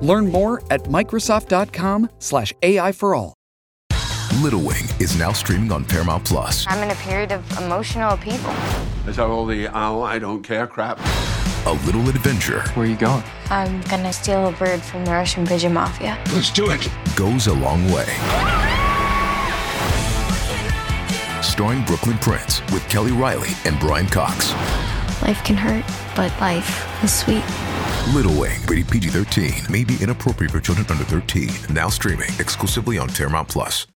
Learn more at Microsoft.com/slash AI for all. Little Wing is now streaming on Paramount Plus. I'm in a period of emotional upheaval. Is that all the oh, I don't care crap? A little adventure Where are you going? I'm gonna steal a bird from the Russian pigeon mafia. Let's do it. goes a long way. Starring Brooklynn Prince with Kelly Reilly and Brian Cox. Life can hurt, but life is sweet. Little Wing, rated PG 13, may be inappropriate for children under 13. Now streaming exclusively on Paramount Plus.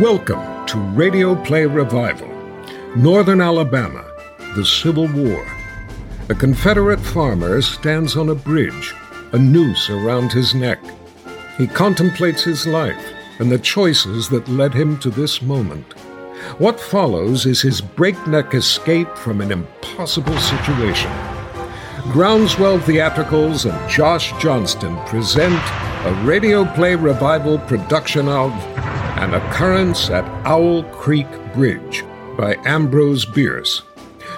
Welcome to Radio Play Revival. Northern Alabama, the Civil War. A Confederate farmer stands on a bridge, a noose around his neck. He contemplates his life and the choices that led him to this moment. What follows is his breakneck escape from an impossible situation. Groundswell Theatricals and Josh Johnston present a radio play revival production of An Occurrence at Owl Creek Bridge by Ambrose Bierce.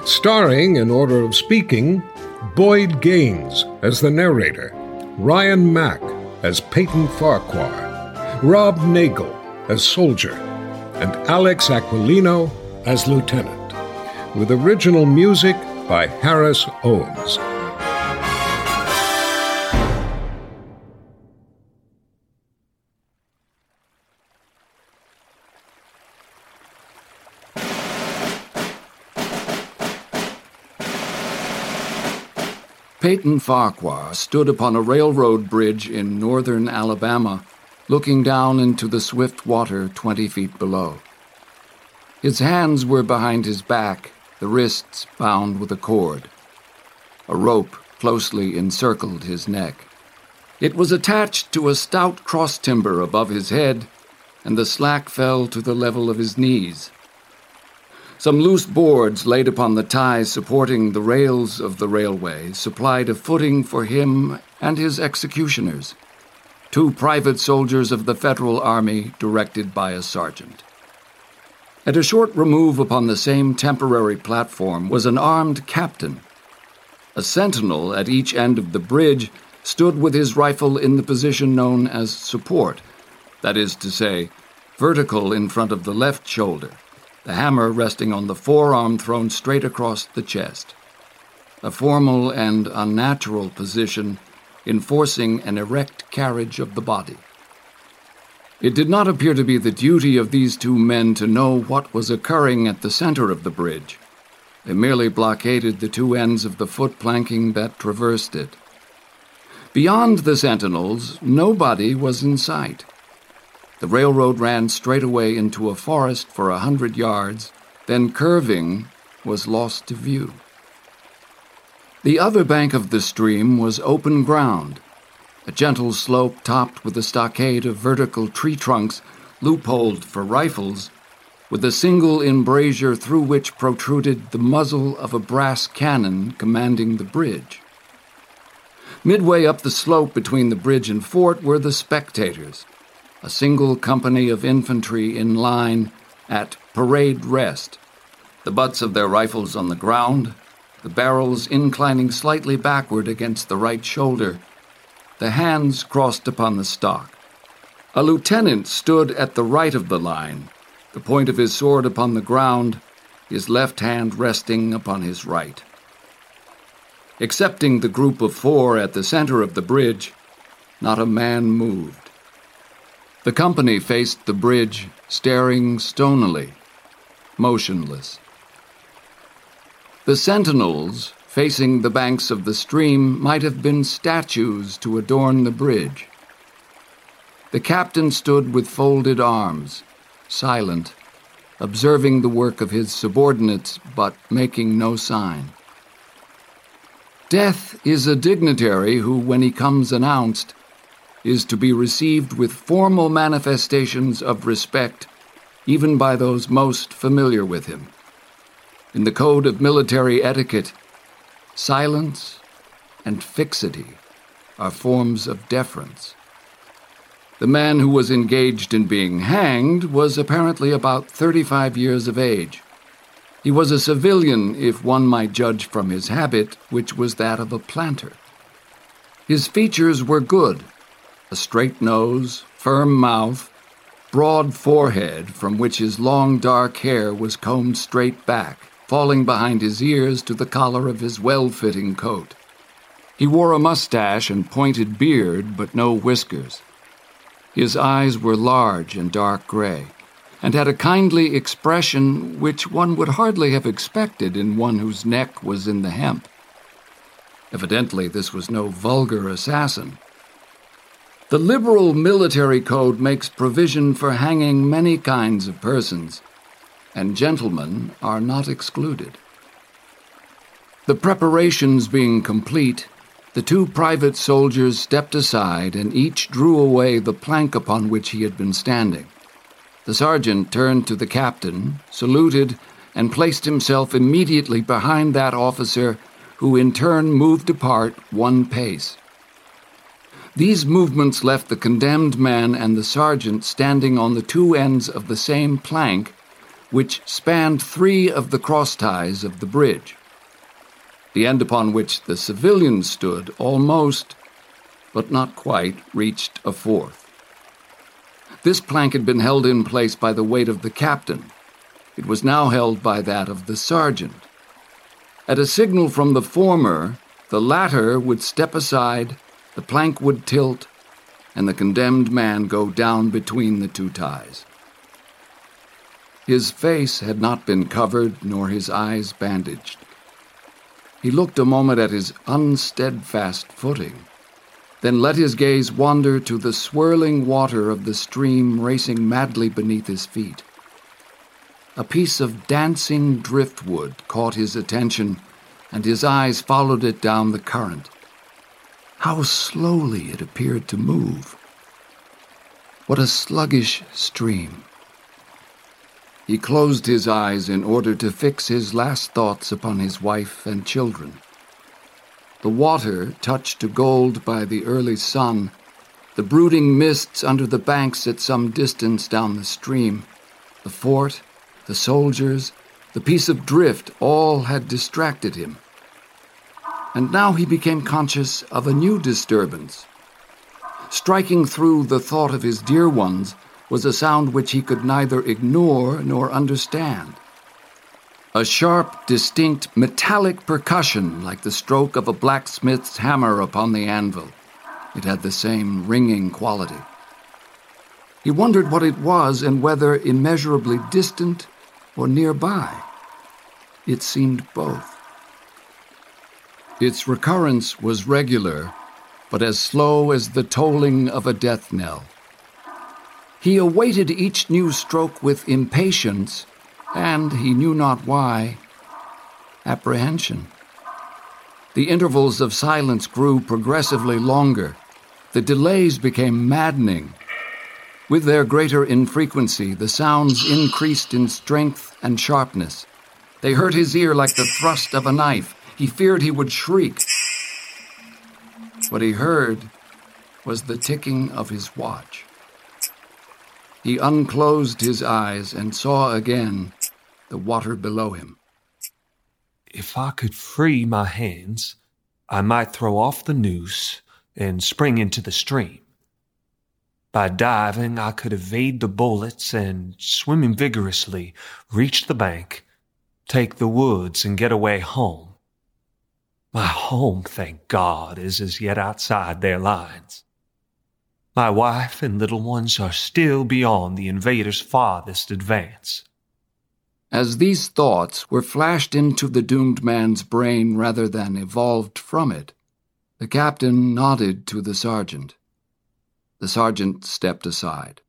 Starring, in order of speaking, Boyd Gaines as the narrator, Ryan Mac as Peyton Farquhar, Rob Nagle as soldier, and Alex Aquilino as lieutenant, with original music by Harris Owens. Peyton Farquhar stood upon a railroad bridge in northern Alabama, looking down into the swift water twenty feet below. His hands were behind his back, the wrists bound with a cord. A rope closely encircled his neck. It was attached to a stout cross timber above his head, and the slack fell to the level of his knees. Some loose boards laid upon the ties supporting the rails of the railway supplied a footing for him and his executioners, two private soldiers of the Federal Army directed by a sergeant. At a short remove upon the same temporary platform was an armed captain. A sentinel at each end of the bridge stood with his rifle in the position known as support, that is to say, vertical in front of the left shoulder the hammer resting on the forearm thrown straight across the chest. A formal and unnatural position enforcing an erect carriage of the body. It did not appear to be the duty of these two men to know what was occurring at the center of the bridge. They merely blockaded the two ends of the foot planking that traversed it. Beyond the sentinels, nobody was in sight. The railroad ran straight away into a forest for a hundred yards, then curving, was lost to view. The other bank of the stream was open ground, a gentle slope topped with a stockade of vertical tree trunks loopholed for rifles, with a single embrasure through which protruded the muzzle of a brass cannon commanding the bridge. Midway up the slope between the bridge and fort were the spectators, a single company of infantry in line at parade rest, the butts of their rifles on the ground, the barrels inclining slightly backward against the right shoulder, the hands crossed upon the stock. A lieutenant stood at the right of the line, the point of his sword upon the ground, his left hand resting upon his right. Excepting the group of four at the center of the bridge, not a man moved. The company faced the bridge, staring stonily, motionless. The sentinels, facing the banks of the stream, might have been statues to adorn the bridge. The captain stood with folded arms, silent, observing the work of his subordinates but making no sign. Death is a dignitary who, when he comes announced, is to be received with formal manifestations of respect even by those most familiar with him. In the code of military etiquette, silence and fixity are forms of deference. The man who was engaged in being hanged was apparently about 35 years of age. He was a civilian, if one might judge from his habit, which was that of a planter. His features were good a straight nose, firm mouth, broad forehead from which his long dark hair was combed straight back, falling behind his ears to the collar of his well fitting coat. He wore a mustache and pointed beard, but no whiskers. His eyes were large and dark gray and had a kindly expression which one would hardly have expected in one whose neck was in the hemp. Evidently, this was no vulgar assassin. The liberal military code makes provision for hanging many kinds of persons, and gentlemen are not excluded. The preparations being complete, the two private soldiers stepped aside and each drew away the plank upon which he had been standing. The sergeant turned to the captain, saluted, and placed himself immediately behind that officer, who in turn moved apart one pace. These movements left the condemned man and the sergeant standing on the two ends of the same plank, which spanned three of the cross ties of the bridge. The end upon which the civilians stood almost, but not quite, reached a fourth. This plank had been held in place by the weight of the captain. It was now held by that of the sergeant. At a signal from the former, the latter would step aside, the plank would tilt, and the condemned man go down between the two ties. His face had not been covered, nor his eyes bandaged. He looked a moment at his unsteadfast footing then let his gaze wander to the swirling water of the stream racing madly beneath his feet. A piece of dancing driftwood caught his attention, and his eyes followed it down the current. How slowly it appeared to move! What a sluggish stream! He closed his eyes in order to fix his last thoughts upon his wife and children. The water, touched to gold by the early sun, the brooding mists under the banks at some distance down the stream, the fort, the soldiers, the piece of drift, all had distracted him. And now he became conscious of a new disturbance. Striking through the thought of his dear ones was a sound which he could neither ignore nor understand. A sharp, distinct, metallic percussion like the stroke of a blacksmith's hammer upon the anvil. It had the same ringing quality. He wondered what it was and whether immeasurably distant or nearby. It seemed both. Its recurrence was regular, but as slow as the tolling of a death knell. He awaited each new stroke with impatience and he knew not why, apprehension. The intervals of silence grew progressively longer. The delays became maddening. With their greater infrequency, the sounds increased in strength and sharpness. They hurt his ear like the thrust of a knife. He feared he would shriek. What he heard was the ticking of his watch. He unclosed his eyes and saw again the water below him. If I could free my hands, I might throw off the noose and spring into the stream. By diving, I could evade the bullets and, swimming vigorously, reach the bank, take the woods, and get away home. My home, thank God, is as yet outside their lines. My wife and little ones are still beyond the invader's farthest advance. As these thoughts were flashed into the doomed man's brain rather than evolved from it, the captain nodded to the sergeant. The sergeant stepped aside.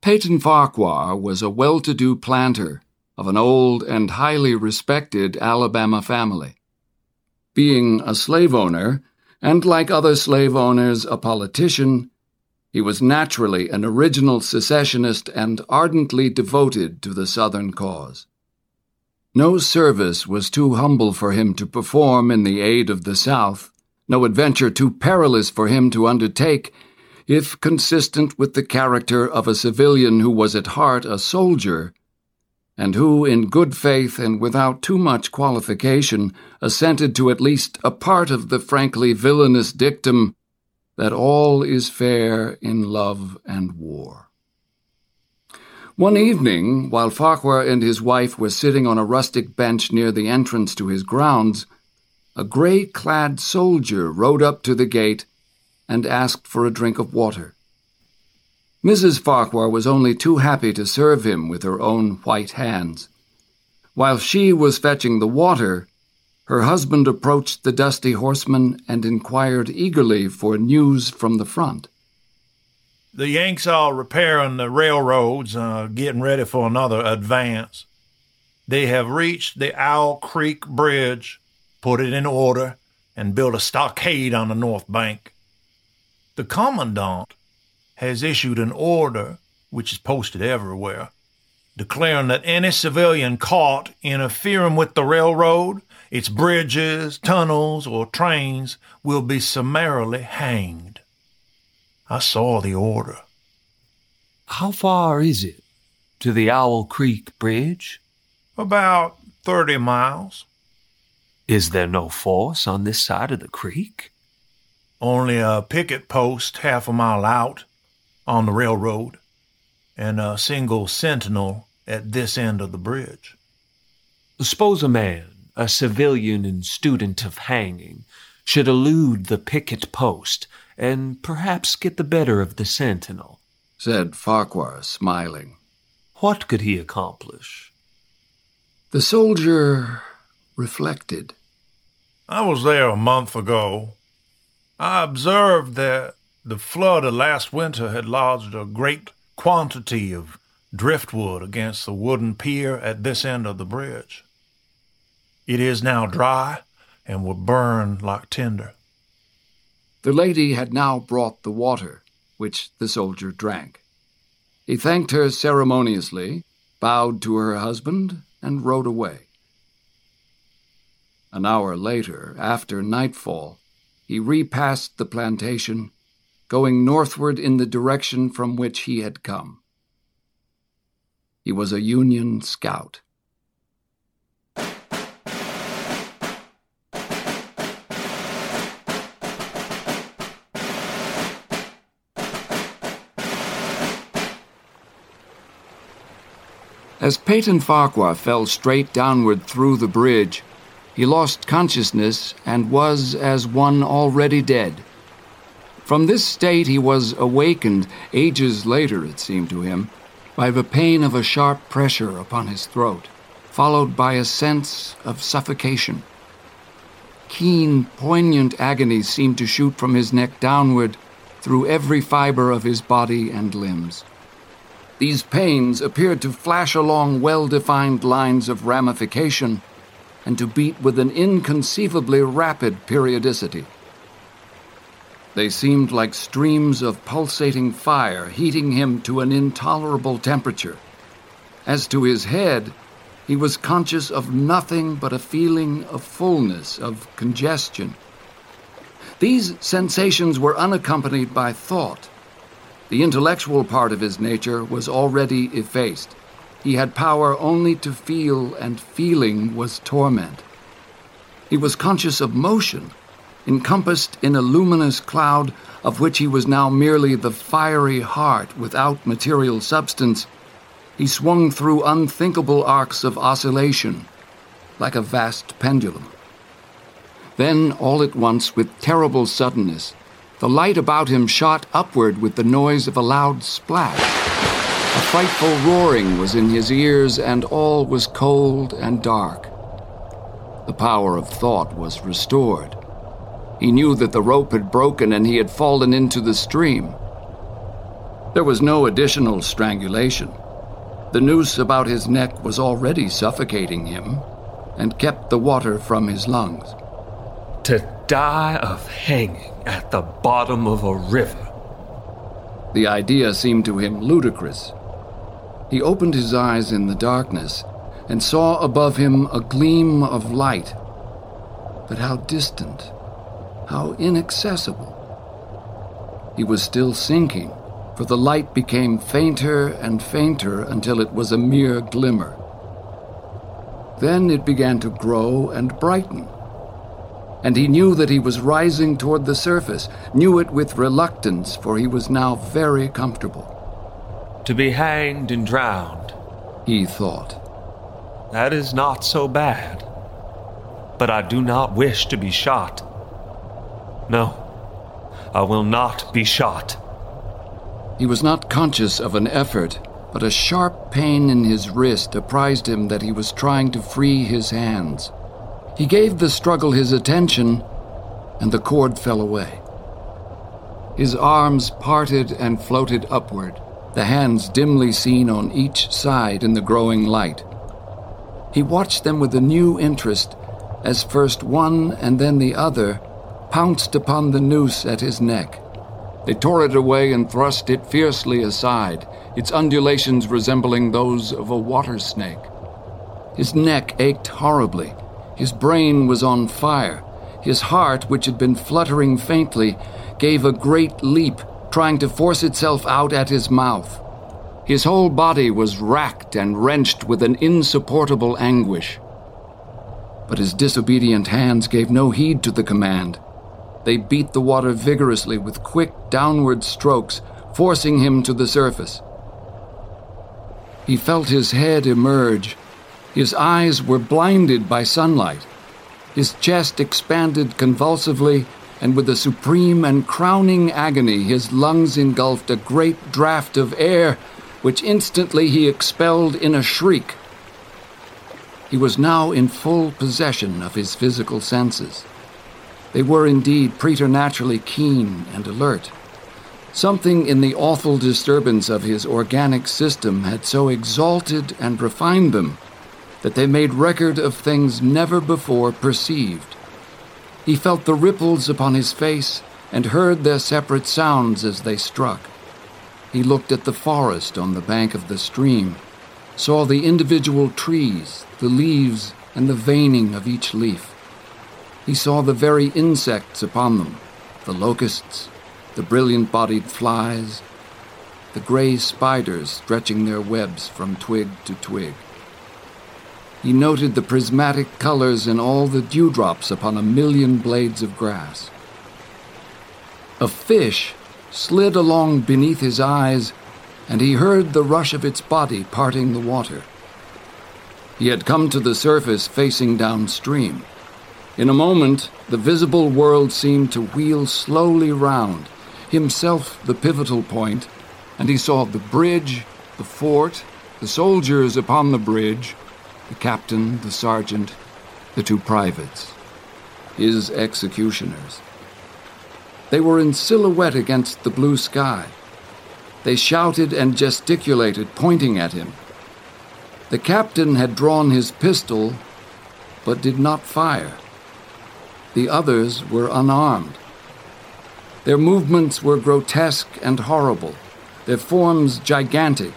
Peyton Farquhar was a well to do planter of an old and highly respected Alabama family. Being a slave owner, and like other slave owners, a politician, he was naturally an original secessionist and ardently devoted to the Southern cause. No service was too humble for him to perform in the aid of the South, no adventure too perilous for him to undertake, if consistent with the character of a civilian who was at heart a soldier, and who, in good faith and without too much qualification, assented to at least a part of the frankly villainous dictum that all is fair in love and war. One evening, while Farquhar and his wife were sitting on a rustic bench near the entrance to his grounds, a gray clad soldier rode up to the gate and asked for a drink of water. Mrs. Farquhar was only too happy to serve him with her own white hands. While she was fetching the water, her husband approached the dusty horseman and inquired eagerly for news from the front. The Yanks are repairing the railroads, uh, getting ready for another advance. They have reached the Owl Creek Bridge, put it in order, and built a stockade on the north bank. The commandant has issued an order, which is posted everywhere, declaring that any civilian caught interfering with the railroad, its bridges, tunnels, or trains will be summarily hanged. I saw the order. How far is it to the Owl Creek Bridge? About thirty miles. Is there no force on this side of the creek? Only a picket post half a mile out on the railroad, and a single sentinel at this end of the bridge. Suppose a man, a civilian and student of hanging, should elude the picket post and perhaps get the better of the sentinel, said Farquhar, smiling. What could he accomplish? The soldier reflected. I was there a month ago. I observed that the flood of last winter had lodged a great quantity of driftwood against the wooden pier at this end of the bridge. It is now dry and will burn like tinder. The lady had now brought the water, which the soldier drank. He thanked her ceremoniously, bowed to her husband, and rode away. An hour later, after nightfall, he repassed the plantation, going northward in the direction from which he had come. He was a Union scout. As Peyton Farquhar fell straight downward through the bridge, he lost consciousness and was as one already dead. From this state he was awakened, ages later it seemed to him, by the pain of a sharp pressure upon his throat, followed by a sense of suffocation. Keen, poignant agony seemed to shoot from his neck downward through every fiber of his body and limbs. These pains appeared to flash along well defined lines of ramification and to beat with an inconceivably rapid periodicity. They seemed like streams of pulsating fire heating him to an intolerable temperature. As to his head, he was conscious of nothing but a feeling of fullness, of congestion. These sensations were unaccompanied by thought the intellectual part of his nature was already effaced. He had power only to feel, and feeling was torment. He was conscious of motion, encompassed in a luminous cloud of which he was now merely the fiery heart without material substance. He swung through unthinkable arcs of oscillation, like a vast pendulum. Then, all at once, with terrible suddenness, the light about him shot upward with the noise of a loud splash. A frightful roaring was in his ears, and all was cold and dark. The power of thought was restored. He knew that the rope had broken and he had fallen into the stream. There was no additional strangulation. The noose about his neck was already suffocating him and kept the water from his lungs. To die of hanging at the bottom of a river. The idea seemed to him ludicrous. He opened his eyes in the darkness and saw above him a gleam of light. But how distant, how inaccessible. He was still sinking, for the light became fainter and fainter until it was a mere glimmer. Then it began to grow and brighten. And he knew that he was rising toward the surface, knew it with reluctance, for he was now very comfortable. To be hanged and drowned, he thought. That is not so bad. But I do not wish to be shot. No, I will not be shot. He was not conscious of an effort, but a sharp pain in his wrist apprised him that he was trying to free his hands. He gave the struggle his attention, and the cord fell away. His arms parted and floated upward, the hands dimly seen on each side in the growing light. He watched them with a new interest as first one and then the other pounced upon the noose at his neck. They tore it away and thrust it fiercely aside, its undulations resembling those of a water snake. His neck ached horribly. His brain was on fire. His heart, which had been fluttering faintly, gave a great leap, trying to force itself out at his mouth. His whole body was racked and wrenched with an insupportable anguish. But his disobedient hands gave no heed to the command. They beat the water vigorously with quick downward strokes, forcing him to the surface. He felt his head emerge. His eyes were blinded by sunlight. His chest expanded convulsively, and with a supreme and crowning agony, his lungs engulfed a great draught of air which instantly he expelled in a shriek. He was now in full possession of his physical senses. They were indeed preternaturally keen and alert. Something in the awful disturbance of his organic system had so exalted and refined them that they made record of things never before perceived. He felt the ripples upon his face and heard their separate sounds as they struck. He looked at the forest on the bank of the stream, saw the individual trees, the leaves, and the veining of each leaf. He saw the very insects upon them the locusts, the brilliant bodied flies, the gray spiders stretching their webs from twig to twig. He noted the prismatic colors in all the dewdrops upon a million blades of grass. A fish slid along beneath his eyes, and he heard the rush of its body parting the water. He had come to the surface facing downstream. In a moment, the visible world seemed to wheel slowly round, himself the pivotal point, and he saw the bridge, the fort, the soldiers upon the bridge, the captain, the sergeant, the two privates, his executioners. They were in silhouette against the blue sky. They shouted and gesticulated, pointing at him. The captain had drawn his pistol, but did not fire. The others were unarmed. Their movements were grotesque and horrible, their forms gigantic.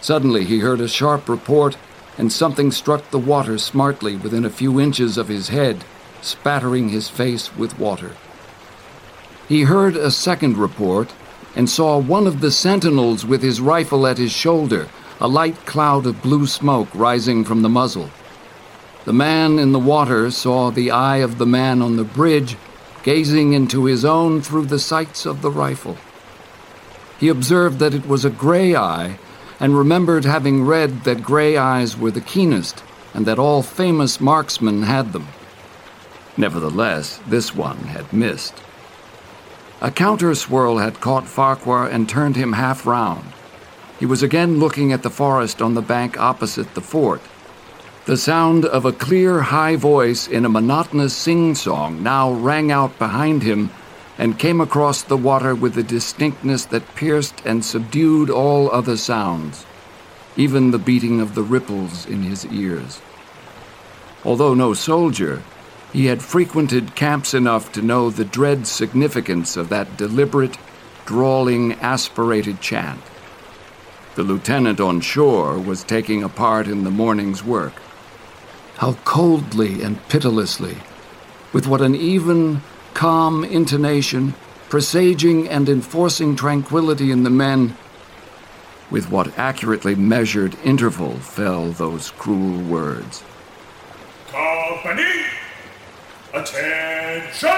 Suddenly he heard a sharp report, and something struck the water smartly within a few inches of his head, spattering his face with water. He heard a second report and saw one of the sentinels with his rifle at his shoulder, a light cloud of blue smoke rising from the muzzle. The man in the water saw the eye of the man on the bridge gazing into his own through the sights of the rifle. He observed that it was a gray eye and remembered having read that gray eyes were the keenest and that all famous marksmen had them. Nevertheless, this one had missed. A counter swirl had caught Farquhar and turned him half round. He was again looking at the forest on the bank opposite the fort. The sound of a clear, high voice in a monotonous sing song now rang out behind him, and came across the water with a distinctness that pierced and subdued all other sounds, even the beating of the ripples in his ears. Although no soldier, he had frequented camps enough to know the dread significance of that deliberate, drawling, aspirated chant. The lieutenant on shore was taking a part in the morning's work. How coldly and pitilessly, with what an even, calm intonation, presaging and enforcing tranquility in the men, with what accurately measured interval fell those cruel words. Company, attention!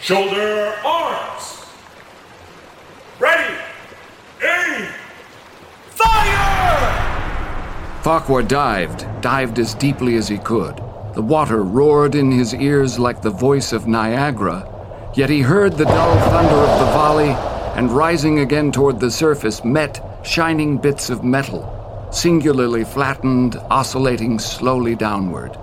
Shoulder arms! Ready! Aim! Fire! Farquhar dived, dived as deeply as he could. The water roared in his ears like the voice of Niagara, yet he heard the dull thunder of the volley and rising again toward the surface met shining bits of metal, singularly flattened, oscillating slowly downward.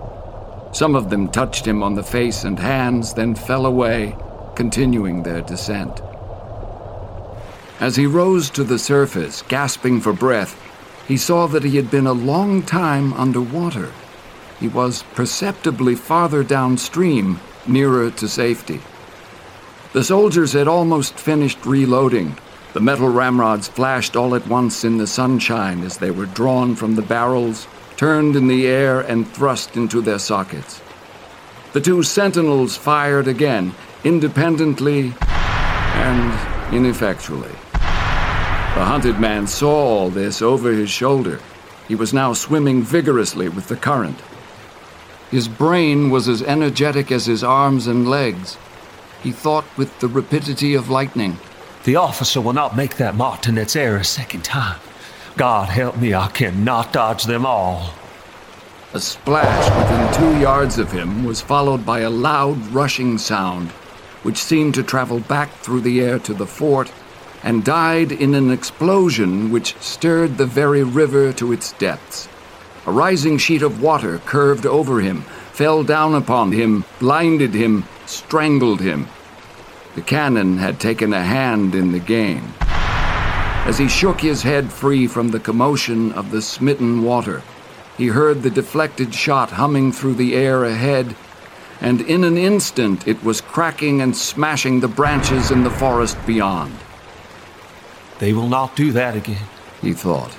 Some of them touched him on the face and hands, then fell away, continuing their descent. As he rose to the surface, gasping for breath, he saw that he had been a long time underwater. He was perceptibly farther downstream, nearer to safety. The soldiers had almost finished reloading. The metal ramrods flashed all at once in the sunshine as they were drawn from the barrels, turned in the air, and thrust into their sockets. The two sentinels fired again, independently and ineffectually. The hunted man saw all this over his shoulder. He was now swimming vigorously with the current. His brain was as energetic as his arms and legs. He thought with the rapidity of lightning. The officer will not make that martinet's error a second time. God help me, I cannot dodge them all. A splash within two yards of him was followed by a loud rushing sound, which seemed to travel back through the air to the fort and died in an explosion which stirred the very river to its depths. A rising sheet of water curved over him, fell down upon him, blinded him, strangled him. The cannon had taken a hand in the game. As he shook his head free from the commotion of the smitten water, he heard the deflected shot humming through the air ahead, and in an instant it was cracking and smashing the branches in the forest beyond. They will not do that again, he thought.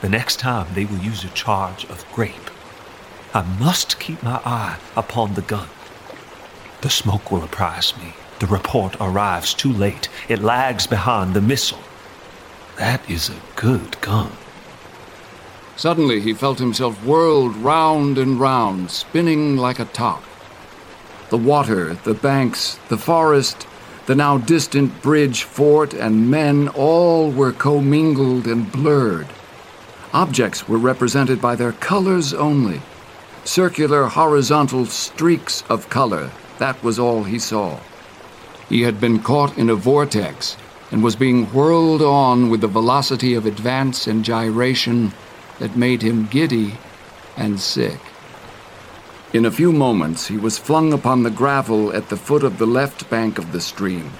The next time they will use a charge of grape. I must keep my eye upon the gun. The smoke will apprise me. The report arrives too late. It lags behind the missile. That is a good gun. Suddenly he felt himself whirled round and round, spinning like a top. The water, the banks, the forest, the now distant bridge, fort, and men all were commingled and blurred. Objects were represented by their colors only. Circular horizontal streaks of color, that was all he saw. He had been caught in a vortex and was being whirled on with the velocity of advance and gyration that made him giddy and sick. In a few moments, he was flung upon the gravel at the foot of the left bank of the stream,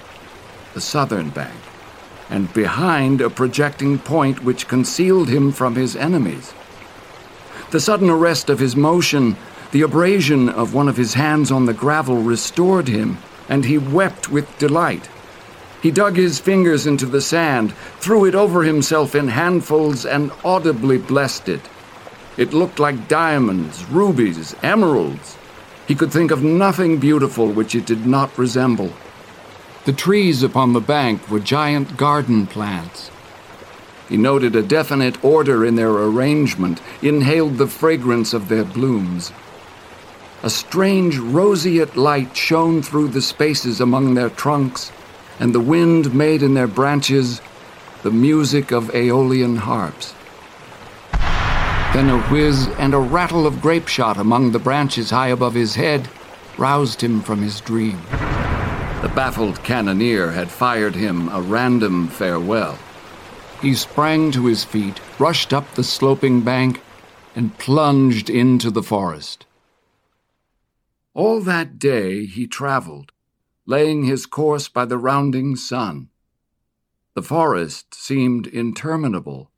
the southern bank, and behind a projecting point which concealed him from his enemies. The sudden arrest of his motion, the abrasion of one of his hands on the gravel restored him, and he wept with delight. He dug his fingers into the sand, threw it over himself in handfuls, and audibly blessed it. It looked like diamonds, rubies, emeralds. He could think of nothing beautiful which it did not resemble. The trees upon the bank were giant garden plants. He noted a definite order in their arrangement, inhaled the fragrance of their blooms. A strange roseate light shone through the spaces among their trunks, and the wind made in their branches the music of Aeolian harps. Then a whiz and a rattle of grape shot among the branches high above his head roused him from his dream. The baffled cannoneer had fired him a random farewell. He sprang to his feet, rushed up the sloping bank, and plunged into the forest. All that day he traveled, laying his course by the rounding sun. The forest seemed interminable.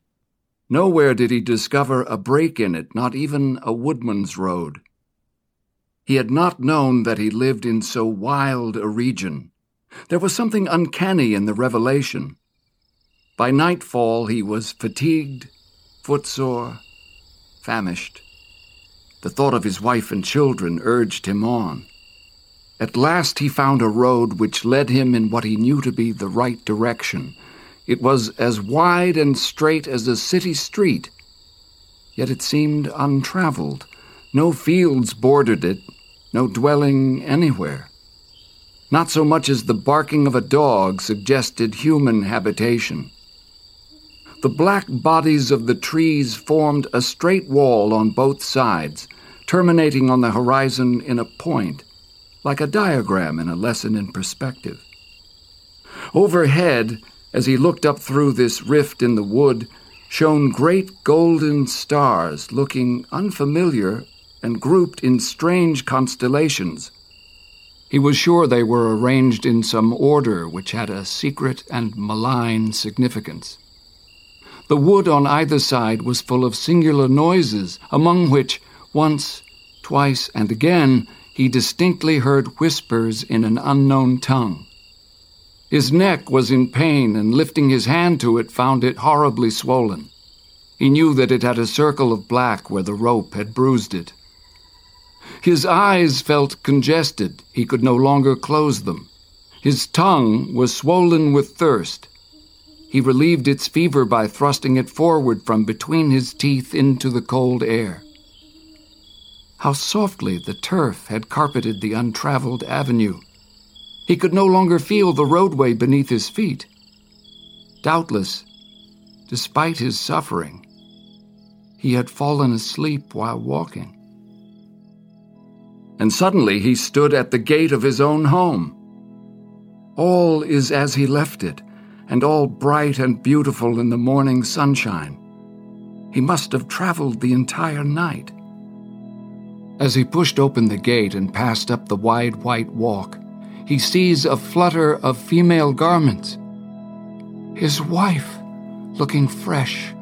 Nowhere did he discover a break in it, not even a woodman's road. He had not known that he lived in so wild a region. There was something uncanny in the revelation. By nightfall, he was fatigued, footsore, famished. The thought of his wife and children urged him on. At last, he found a road which led him in what he knew to be the right direction. It was as wide and straight as a city street, yet it seemed untraveled. No fields bordered it, no dwelling anywhere. Not so much as the barking of a dog suggested human habitation. The black bodies of the trees formed a straight wall on both sides, terminating on the horizon in a point, like a diagram in a lesson in perspective. Overhead, as he looked up through this rift in the wood, shone great golden stars looking unfamiliar and grouped in strange constellations. He was sure they were arranged in some order which had a secret and malign significance. The wood on either side was full of singular noises, among which, once, twice, and again, he distinctly heard whispers in an unknown tongue. His neck was in pain, and lifting his hand to it, found it horribly swollen. He knew that it had a circle of black where the rope had bruised it. His eyes felt congested. He could no longer close them. His tongue was swollen with thirst. He relieved its fever by thrusting it forward from between his teeth into the cold air. How softly the turf had carpeted the untraveled avenue. He could no longer feel the roadway beneath his feet. Doubtless, despite his suffering, he had fallen asleep while walking and suddenly he stood at the gate of his own home. All is as he left it, and all bright and beautiful in the morning sunshine. He must have traveled the entire night. As he pushed open the gate and passed up the wide white walk, he sees a flutter of female garments. His wife, looking fresh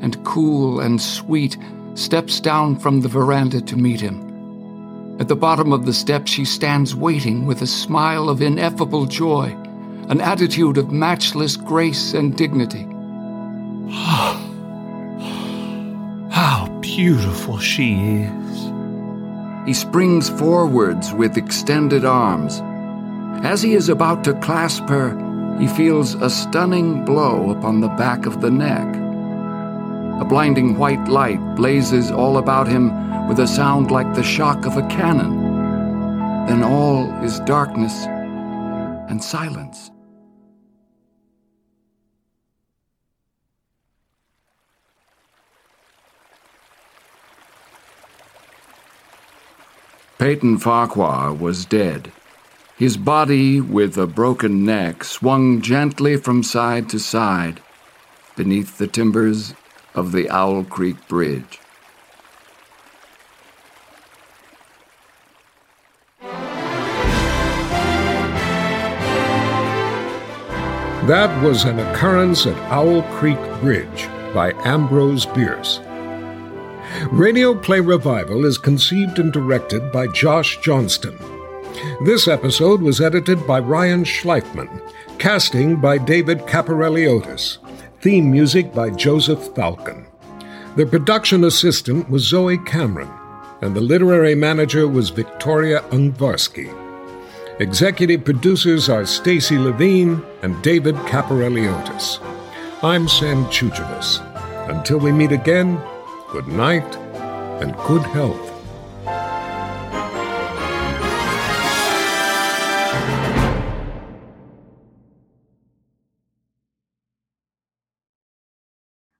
and cool and sweet, steps down from the veranda to meet him. At the bottom of the steps, she stands waiting with a smile of ineffable joy, an attitude of matchless grace and dignity. How beautiful she is. He springs forwards with extended arms. As he is about to clasp her, he feels a stunning blow upon the back of the neck. A blinding white light blazes all about him with a sound like the shock of a cannon. Then all is darkness and silence. Peyton Farquhar was dead. His body, with a broken neck, swung gently from side to side beneath the timbers of the Owl Creek Bridge. That was an occurrence at Owl Creek Bridge by Ambrose Bierce. Radio Play Revival is conceived and directed by Josh Johnston. This episode was edited by Ryan Schleifman, casting by David Caparelliotis, theme music by Joseph Falcon. The production assistant was Zoe Cameron, and the literary manager was Victoria Ungvarsky. Executive producers are Stacy Levine and David Caparelliotis. I'm Sam Tsoutsouvas. Until we meet again, good night and good health.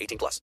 18 plus.